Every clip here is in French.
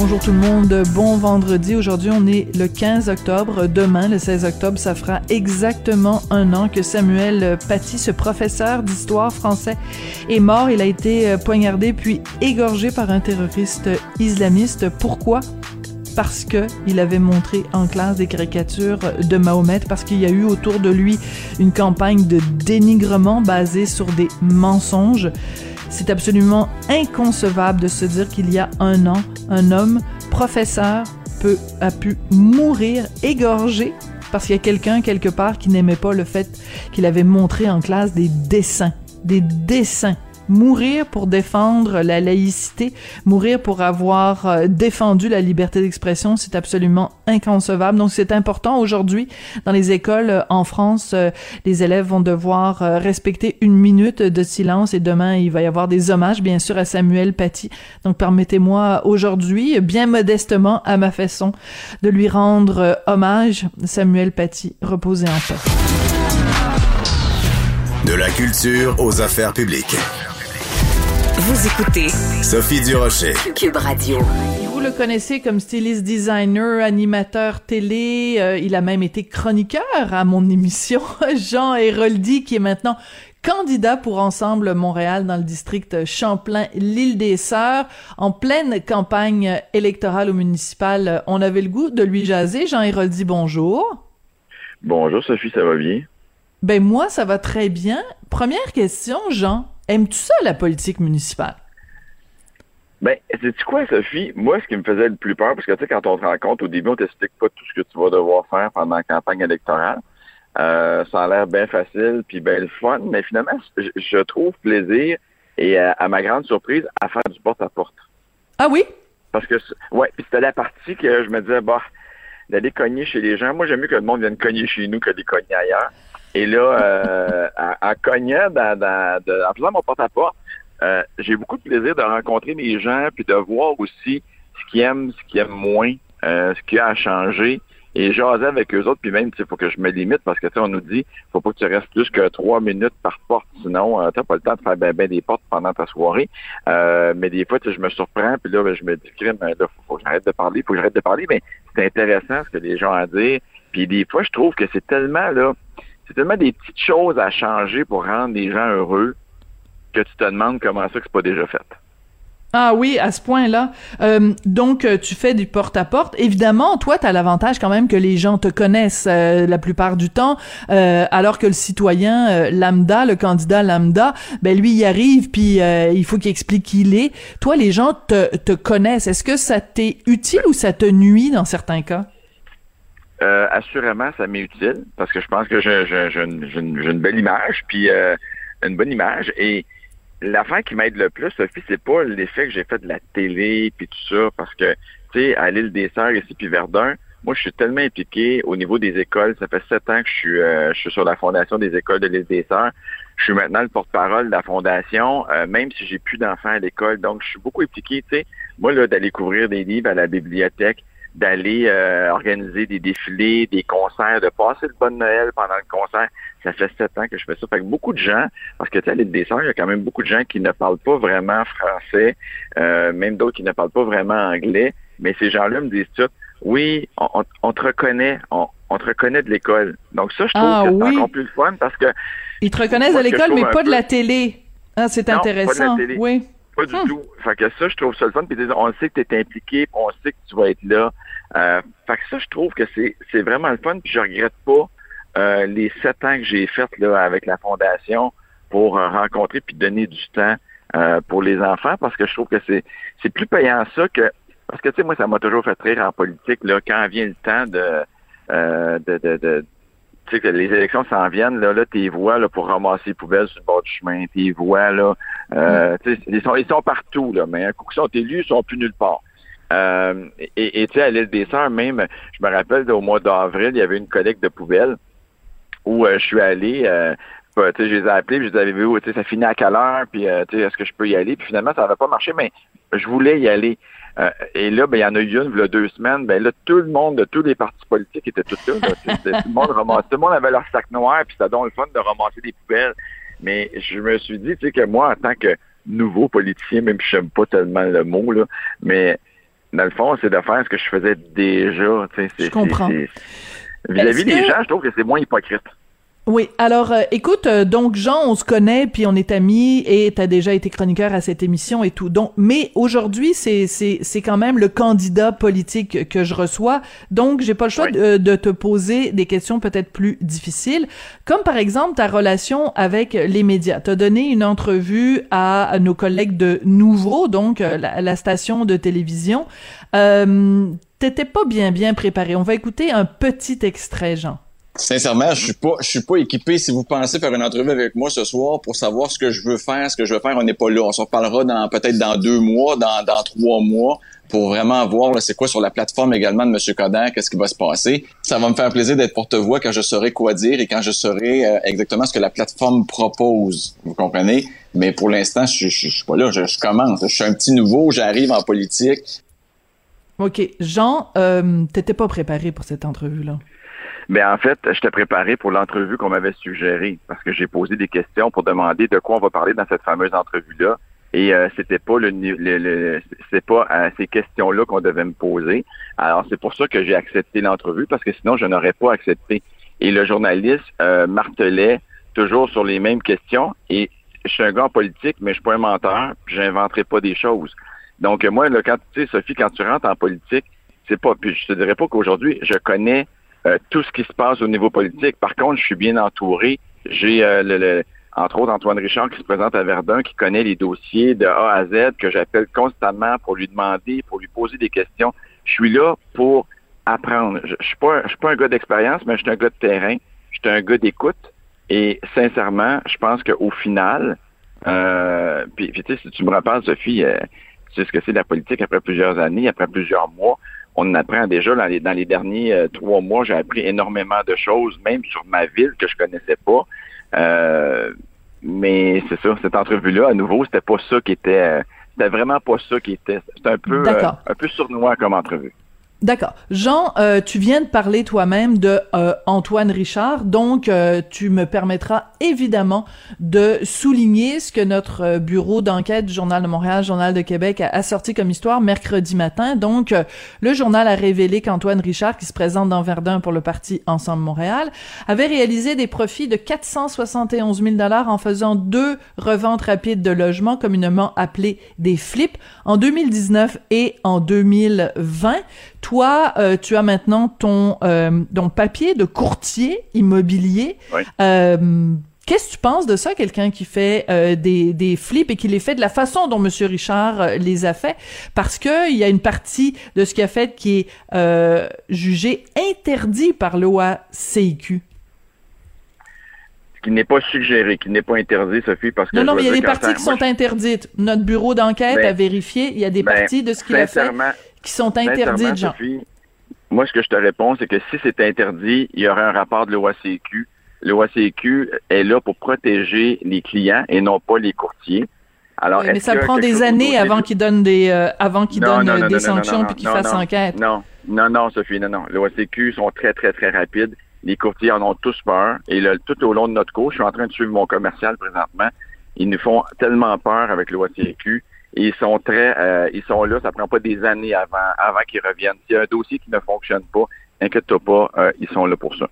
Bonjour tout le monde, bon vendredi. Aujourd'hui, on est le 15 octobre. Demain, le 16 octobre, ça fera exactement un an que Samuel Paty, ce professeur d'histoire français, est mort. Il a été poignardé puis égorgé par un terroriste islamiste. Pourquoi? parce que il avait montré en classe des caricatures de Mahomet, parce qu'il y a eu autour de lui une campagne de dénigrement basée sur des mensonges. C'est absolument inconcevable de se dire qu'il y a un an, un homme professeur a pu mourir égorgé parce qu'il y a quelqu'un quelque part qui n'aimait pas le fait qu'il avait montré en classe des dessins, des dessins mourir pour défendre la laïcité, mourir pour avoir euh, défendu la liberté d'expression, c'est absolument inconcevable. Donc c'est important aujourd'hui dans les écoles euh, en France, euh, les élèves vont devoir respecter une minute de silence et demain il va y avoir des hommages bien sûr à Samuel Paty. Donc permettez-moi aujourd'hui, bien modestement à ma façon, de lui rendre hommage. Samuel Paty, reposez en paix. De la culture aux affaires publiques. Vous écoutez Sophie Durocher. Cube Radio. Vous le connaissez comme styliste designer, animateur télé. Euh, il a même été chroniqueur à mon émission. Jean Héroldi, qui est maintenant candidat pour Ensemble Montréal dans le district Champlain-L'Île des Sœurs. En pleine campagne électorale au municipal, on avait le goût de lui jaser. Jean Héroldi, bonjour. Bonjour Sophie, ça va bien? Ben moi, ça va très bien. Première question, Jean. Aimes-tu ça, la politique municipale? Ben, sais-tu quoi, Sophie? Moi, ce qui me faisait le plus peur, parce que tu sais, quand on te rencontre, au début, on t'explique pas tout ce que tu vas devoir faire pendant la campagne électorale. Euh, ça a l'air bien facile, puis bien le fun, mais finalement, je, trouve plaisir, et à, ma grande surprise, à faire du porte-à-porte. Ah oui? Parce que, ouais, puis c'était la partie que je me disais, bah, d'aller cogner chez les gens. Moi, j'aime mieux que le monde vienne cogner chez nous que de cogner ailleurs. Et là, euh, en, dans, dans, en faisant mon porte-à-porte, euh, j'ai beaucoup de plaisir de rencontrer les gens puis de voir aussi ce qu'ils aiment, ce qu'ils aiment moins, euh, ce qu'il y a à changer. Et jaser avec eux autres, puis même, il faut que je me limite parce que tu on nous dit faut pas que tu restes plus que trois minutes par porte, sinon euh, tu n'as pas le temps de faire ben, ben des portes pendant ta soirée. Euh, mais des fois, je me surprends, puis là, ben, je me dis, crime, là, faut, faut que j'arrête de parler, faut que j'arrête de parler, mais c'est intéressant ce que les gens ont à dire. Puis des fois, je trouve que c'est tellement là c'est tellement des petites choses à changer pour rendre les gens heureux que tu te demandes comment ça que c'est pas déjà fait. Ah oui, à ce point-là. Euh, donc, euh, tu fais du porte-à-porte. Évidemment, toi, tu as l'avantage quand même que les gens te connaissent euh, la plupart du temps, alors que le citoyen lambda, le candidat lambda, ben lui, il arrive, puis il faut qu'il explique qui il est. Toi, les gens te, te connaissent. Est-ce que ça t'est utile ou ça te nuit dans certains cas? Euh, assurément, ça m'est utile parce que je pense que j'ai une, belle image, puis euh, une bonne image. Et l'affaire qui m'aide le plus, Sophie, c'est pas l'effet que j'ai fait de la télé puis tout ça, parce que, tu sais, à l'île des Sœurs ici, puis Verdun, moi, je suis tellement impliqué au niveau des écoles. Ça fait sept ans que je suis, euh, je suis sur la fondation des écoles de l'île des Sœurs. Je suis maintenant le porte-parole de la fondation, même si j'ai plus d'enfants à l'école. Donc, je suis beaucoup impliqué, tu sais. Moi, là, d'aller couvrir des livres à la bibliothèque, d'aller euh, organiser des défilés, des concerts, de passer le bon Noël pendant le concert. Ça fait sept ans que je fais ça. Fait que beaucoup de gens, parce que tu sais, les il y a quand même beaucoup de gens qui ne parlent pas vraiment français, euh, même d'autres qui ne parlent pas vraiment anglais. Mais ces gens-là me disent tout, oui, on, te reconnaît, on, te reconnaît de l'école. Donc ça, je trouve ah que c'est encore plus fun parce que... Ils te reconnaissent de l'école, mais pas de la télé. Ah, c'est intéressant. Oui. Pas du hmm. tout. Fait que ça, je trouve ça le fun. Puis on sait que tu es impliqué, on sait que tu vas être là. Euh, fait que ça, je trouve que c'est, vraiment le fun. Puis je regrette pas euh, les sept ans que j'ai fait là avec la fondation pour euh, rencontrer puis donner du temps pour les enfants parce que je trouve que c'est, c'est plus payant ça que parce que tu sais moi ça m'a toujours fait rire en politique là quand vient le temps de de, de, de tu sais que les élections s'en viennent, là, tes voix là, pour ramasser les poubelles sur le bord du chemin, tes voix, là, euh, ils, sont, ils sont partout, là, mais un coup sont élus, ils sont plus nulle part. Euh, et tu sais, à l'île des Sœurs, même, je me rappelle au mois d'avril, il y avait une collecte de poubelles où euh, je suis allé je les ai appelés, je les avais sais, ça finit à quelle heure, puis est-ce que je peux y aller? Puis finalement, ça n'avait pas marché, mais je voulais y aller. Euh, et là, ben, il y en a eu une, il y a deux semaines, ben là, tout le monde de tous les partis politiques était tout là. là. tout, le monde ramassait, tout le monde avait leur sac noir, puis c'était donc le fun de ramasser des poubelles. Mais je me suis dit, tu sais, que moi, en tant que nouveau politicien, même si j'aime pas tellement le mot, là, mais dans le fond, c'est de faire ce que je faisais déjà. Tu sais, je comprends. Vis-à-vis des gens, je trouve que c'est moins hypocrite. Oui, alors euh, écoute, euh, donc Jean, on se connaît, puis on est amis, et t'as déjà été chroniqueur à cette émission et tout. Donc, mais aujourd'hui, c'est c'est c'est quand même le candidat politique que je reçois. Donc, j'ai pas le choix de, de, te poser des questions peut-être plus difficiles, comme par exemple ta relation avec les médias. T'as donné une entrevue à, nos collègues de Nouveau, donc euh, la, la, station de télévision. Euh, T'étais pas bien bien préparé. On va écouter un petit extrait, Jean. Sincèrement, je suis pas, je suis pas équipé. Si vous pensez faire une entrevue avec moi ce soir pour savoir ce que je veux faire, ce que je veux faire, on n'est pas là. On s'en reparlera dans peut-être dans deux mois, dans, dans trois mois, pour vraiment voir c'est quoi sur la plateforme également de M. Coder, qu'est-ce qui va se passer. Ça va me faire plaisir d'être porte-voix quand je saurai quoi dire et quand je saurai euh, exactement ce que la plateforme propose. Vous comprenez? Mais pour l'instant, je, je, je, suis pas là. Je, je commence. Je suis un petit nouveau. J'arrive en politique. OK. Jean, euh, t'étais pas préparé pour cette entrevue-là? Mais en fait, j'étais préparé pour l'entrevue qu'on m'avait suggérée parce que j'ai posé des questions pour demander de quoi on va parler dans cette fameuse entrevue-là. Et euh, c'était pas le, le, c'est pas euh, ces questions-là qu'on devait me poser. Alors c'est pour ça que j'ai accepté l'entrevue parce que sinon je n'aurais pas accepté. Et le journaliste euh, martelait toujours sur les mêmes questions. Et je suis un gars en politique, mais je suis pas un menteur. J'inventerai pas des choses. Donc moi, là, quand tu sais, Sophie, quand tu rentres en politique, c'est pas. Puis je te dirais pas qu'aujourd'hui je connais euh, tout ce qui se passe au niveau politique. Par contre, je suis bien entouré. J'ai euh, le, entre autres Antoine Richard qui se présente à Verdun, qui connaît les dossiers de A à Z, que j'appelle constamment pour lui demander, pour lui poser des questions. Je suis là pour apprendre. Je, je suis pas, un gars d'expérience, mais je suis un gars de terrain. Je suis un gars d'écoute. Et sincèrement, je pense qu'au final, euh, puis, tu sais, si tu me rappelles, Sophie, tu sais ce que c'est la politique après plusieurs années, après plusieurs mois on apprend déjà dans les, dans les derniers euh, trois mois, j'ai appris énormément de choses, même sur ma ville que je connaissais pas. Euh, mais c'est ça, cette entrevue-là, à nouveau, c'était pas ça qui était, euh, c'était vraiment pas ça qui était. C'était un peu, un peu sournois comme entrevue. D'accord. Jean, euh, tu viens de parler toi-même de euh, Antoine Richard, donc euh, tu me permettras évidemment de souligner ce que notre bureau d'enquête du Journal de Montréal, Journal de Québec a, sorti comme histoire mercredi matin. Donc, le journal a révélé qu'Antoine Richard, qui se présente dans Verdun pour le parti Ensemble Montréal, avait réalisé des profits de 471 000 dollars en faisant deux reventes rapides de logements, communément appelées des flips, en 2019 et en 2020. Toi, euh, tu as maintenant ton, euh, ton papier de courtier immobilier. Euh, qu'est-ce que tu penses de ça, quelqu'un qui fait euh, des, des flips et qui les fait de la façon dont M. Richard euh, les a fait? Parce que il y a une partie de ce qu'il a fait qui est euh, jugé interdit par l'OACIQ qui n'est pas suggéré, qui n'est pas interdit, Sophie, parce que... Non, non, mais il y a des parties qui sont interdites. Notre bureau d'enquête ben, a vérifié, il y a des ben, parties de ce qu'il a fait qui sont interdits, Jean. Sophie, moi, ce que je te réponds, c'est que si c'est interdit, il y aurait un rapport de l'OACQ. L'OACQ est là pour protéger les clients et non pas les courtiers. Alors, mais ça prend des années avant qu'ils donnent des euh, avant qu'ils donnent des sanctions puis qu'ils fassent enquête. Non, non, non, Sophie, non, non. L'OACQ sont très, très, très rapides. Les courtiers en ont tous peur. Et là, tout au long de notre cours, je suis en train de suivre mon commercial présentement. Ils nous font tellement peur avec l'OACQ ils sont très, euh, ils sont là. Ça prend pas des années avant, avant qu'ils reviennent. S'il y a un dossier qui ne fonctionne pas, inquiète-toi pas, euh, ils sont là pour ça.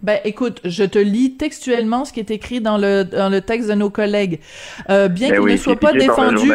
Ben, écoute, je te lis textuellement ce qui est écrit dans le dans le texte de nos collègues. Euh, bien ben qu'il ne soit pas défendu.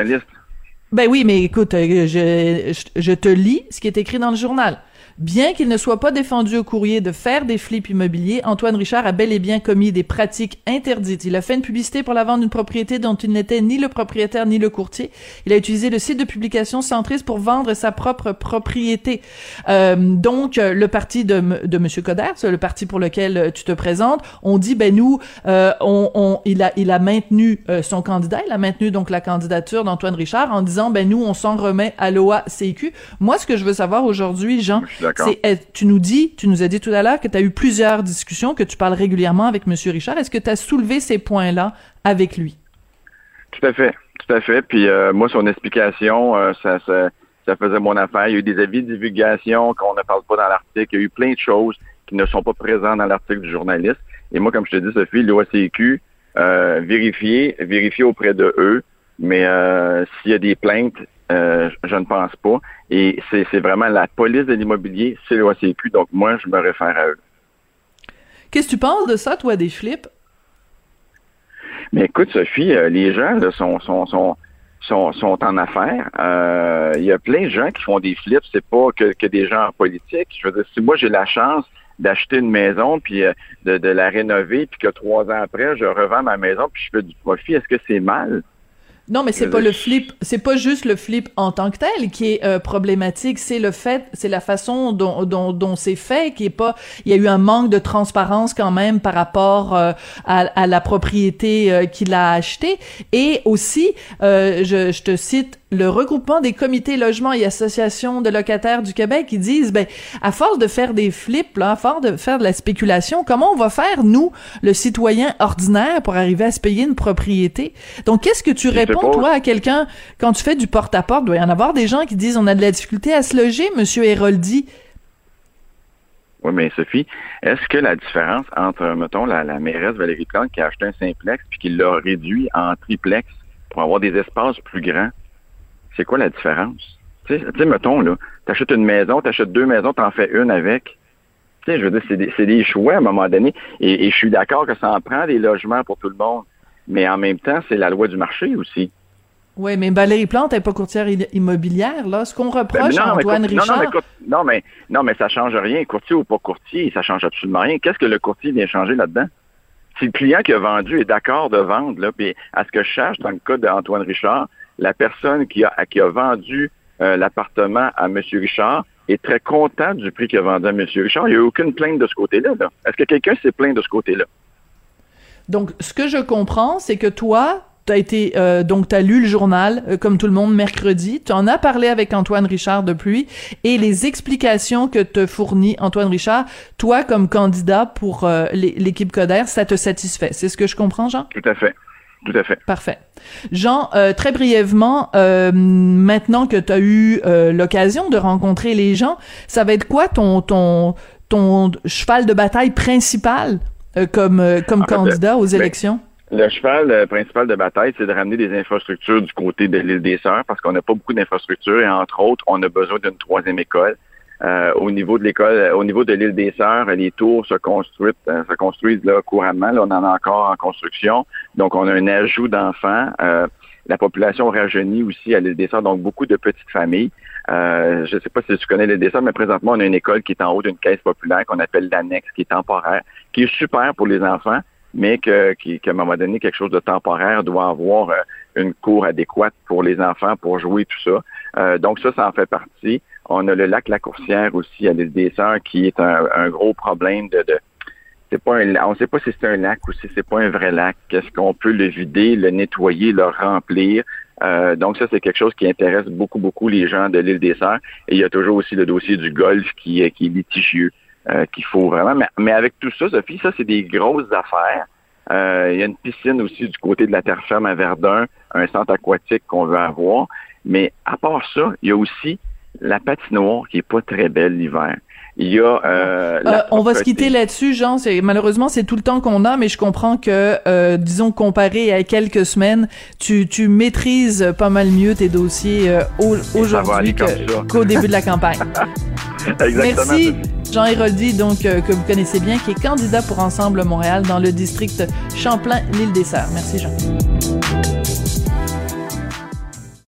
Ben oui, mais écoute, je, je, je te lis ce qui est écrit dans le journal. Bien qu'il ne soit pas défendu au courrier de faire des flips immobiliers, Antoine Richard a bel et bien commis des pratiques interdites. Il a fait une publicité pour la vente d'une propriété dont il n'était ni le propriétaire ni le courtier. Il a utilisé le site de publication centriste pour vendre sa propre propriété. Euh, donc, le parti de, de M. Coder, c'est le parti pour lequel tu te présentes, on dit, ben nous, euh, on, on, il, a, maintenu euh, son candidat, il a maintenu donc la candidature d'Antoine Richard en disant, ben nous, on s'en remet à l'OA-CQ. Moi, ce que je veux savoir aujourd'hui, Jean, d'accord. eh, tu nous dis, tu nous as dit tout à l'heure que tu as eu plusieurs discussions, que tu parles régulièrement avec Monsieur Richard. Est-ce que tu as soulevé ces points-là avec lui? Tout à fait, tout à fait. Puis euh, moi, son explication, euh, ça, ça, ça faisait mon affaire. Il y a eu des avis de divulgation qu'on ne parle pas dans l'article. Il y a eu plein de choses qui ne sont pas présentes dans l'article du journaliste. Et moi, comme je te dis, Sophie, l'OACQ, euh, vérifier, vérifier auprès de eux. Mais euh, s'il y a des plaintes, euh, je ne pense pas. Et c'est vraiment la police de l'immobilier, c'est l'OACQ. Donc moi, je me réfère à eux. Qu'est-ce que tu penses de ça, toi, des flips? Mais écoute, Sophie, euh, les gens là, sont, sont, sont, sont, sont en affaires. Il y a plein de gens qui font des flips. C'est pas que, que des gens en politique. Je veux dire, si moi j'ai la chance d'acheter une maison puis de, de la rénover puis que trois ans après je revends ma maison puis je fais du profit, est-ce que c'est mal? Non, mais c'est pas le flip, c'est pas juste le flip en tant que tel qui est euh, problématique, c'est le fait, c'est la façon dont, dont, dont c'est fait qui est pas. Il y a eu un manque de transparence quand même par rapport euh, à, à la propriété euh, qu'il a achetée et aussi, euh, je, je te cite le regroupement des comités logements et associations de locataires du Québec qui disent ben à force de faire des flips là, à force de faire de la spéculation, comment on va faire nous le citoyen ordinaire pour arriver à se payer une propriété? Donc qu'est-ce que tu réponds toi à quelqu'un quand tu fais du porte-à-porte, doit y en avoir des gens qui disent on a de la difficulté à se loger monsieur Héroldi? Oui, mais Sophie, est-ce que la différence entre, mettons, la, la mairesse Valérie Plante qui a acheté un simplex puis qui l'a réduit en triplex pour avoir des espaces plus grands, c'est quoi la différence? Tu sais, mettons, là, t'achètes une maison, t'achètes deux maisons, t'en fais une avec. Tu sais, je veux dire, c'est des, c'est des choix à un moment donné. Et, et je suis d'accord que ça en prend des logements pour tout le monde. Mais en même temps, c'est la loi du marché aussi. Oui, mais Valérie Plante n'est pas courtière immobilière là, ce qu'on Ben, reproche à Antoine non, Richard. non, mais, non, mais, non, mais ça change rien. Courtier ou pas courtier, ça change absolument rien. Qu'est-ce que le courtier vient changer là-dedans? Si le client qui a vendu est d'accord de vendre, là, puis à ce que je cherche dans le cas d'Antoine Richard, la personne qui a, qui a vendu euh, l'appartement à M. Richard est très content du prix qu'il a vendu à M. Richard. Il n'y a eu aucune plainte de ce côté-là. là. Est-ce que quelqu'un s'est plaint de ce côté-là? Donc, ce que je comprends, c'est que toi, t'as été, euh, donc t'as lu le journal, euh, comme tout le monde, mercredi. Tu en as parlé avec Antoine Richard depuis, et les explications que te fournit Antoine Richard, toi, comme candidat pour euh, l'é- l'équipe Coder, ça te satisfait. C'est ce que je comprends, Jean? Tout à fait. Tout à fait. Parfait. Jean, euh, très brièvement, euh, maintenant que tu as eu euh, l'occasion de rencontrer les gens, ça va être quoi ton ton ton cheval de bataille principal comme comme En fait, candidat aux ben, élections? Le cheval principal de bataille, c'est de ramener des infrastructures du côté de l'île des Sœurs parce qu'on n'a pas beaucoup d'infrastructures et entre autres, on a besoin d'une troisième école. Euh, au niveau de l'école, euh, au niveau de l'île des Sœurs, les tours se construisent, euh, se construisent là couramment. Là, on en a encore en construction. Donc, on a un ajout d'enfants. Euh, la population rajeunit aussi à l'île des Sœurs, donc beaucoup de petites familles. Euh, je ne sais pas si tu connais l'île des Sœurs, mais présentement, on a une école qui est en haut d'une caisse populaire qu'on appelle l'annexe, qui est temporaire, qui est super pour les enfants, mais que, qui, qu'à un moment donné, quelque chose de temporaire doit avoir euh, une cour adéquate pour les enfants, pour jouer, tout ça. Donc ça, ça en fait partie. On a le lac La Coursière aussi à l'île des Sœurs, qui est un, gros problème de, c'est pas un, on sait pas si c'est un lac ou si c'est pas un vrai lac. Est-ce qu'on peut le vider, le nettoyer, le remplir? Euh, donc ça, c'est quelque chose qui intéresse beaucoup, beaucoup les gens de l'île des Sœurs. Et il y a toujours aussi le dossier du golf qui, est- qui est litigieux, euh, qu'il faut vraiment. Mais, mais avec tout ça, Sophie, ça, c'est des grosses affaires. Euh, il y a une piscine aussi du côté de la terre ferme à Verdun, un centre aquatique qu'on veut avoir. Mais à part ça, il y a aussi la patinoire qui est pas très belle l'hiver. Il y a euh, Euh, on va se quitter là-dessus, Jean. C'est, malheureusement, c'est tout le temps qu'on a, mais je comprends que, euh, disons, comparé à quelques semaines, tu, tu maîtrises pas mal mieux tes dossiers euh, aujourd'hui qu'au début de la campagne. Exactement. Merci. Jean Héroldi, donc, euh, que vous connaissez bien, qui est candidat pour Ensemble Montréal dans le district Champlain-L'Île-des-Sœurs. Merci, Jean.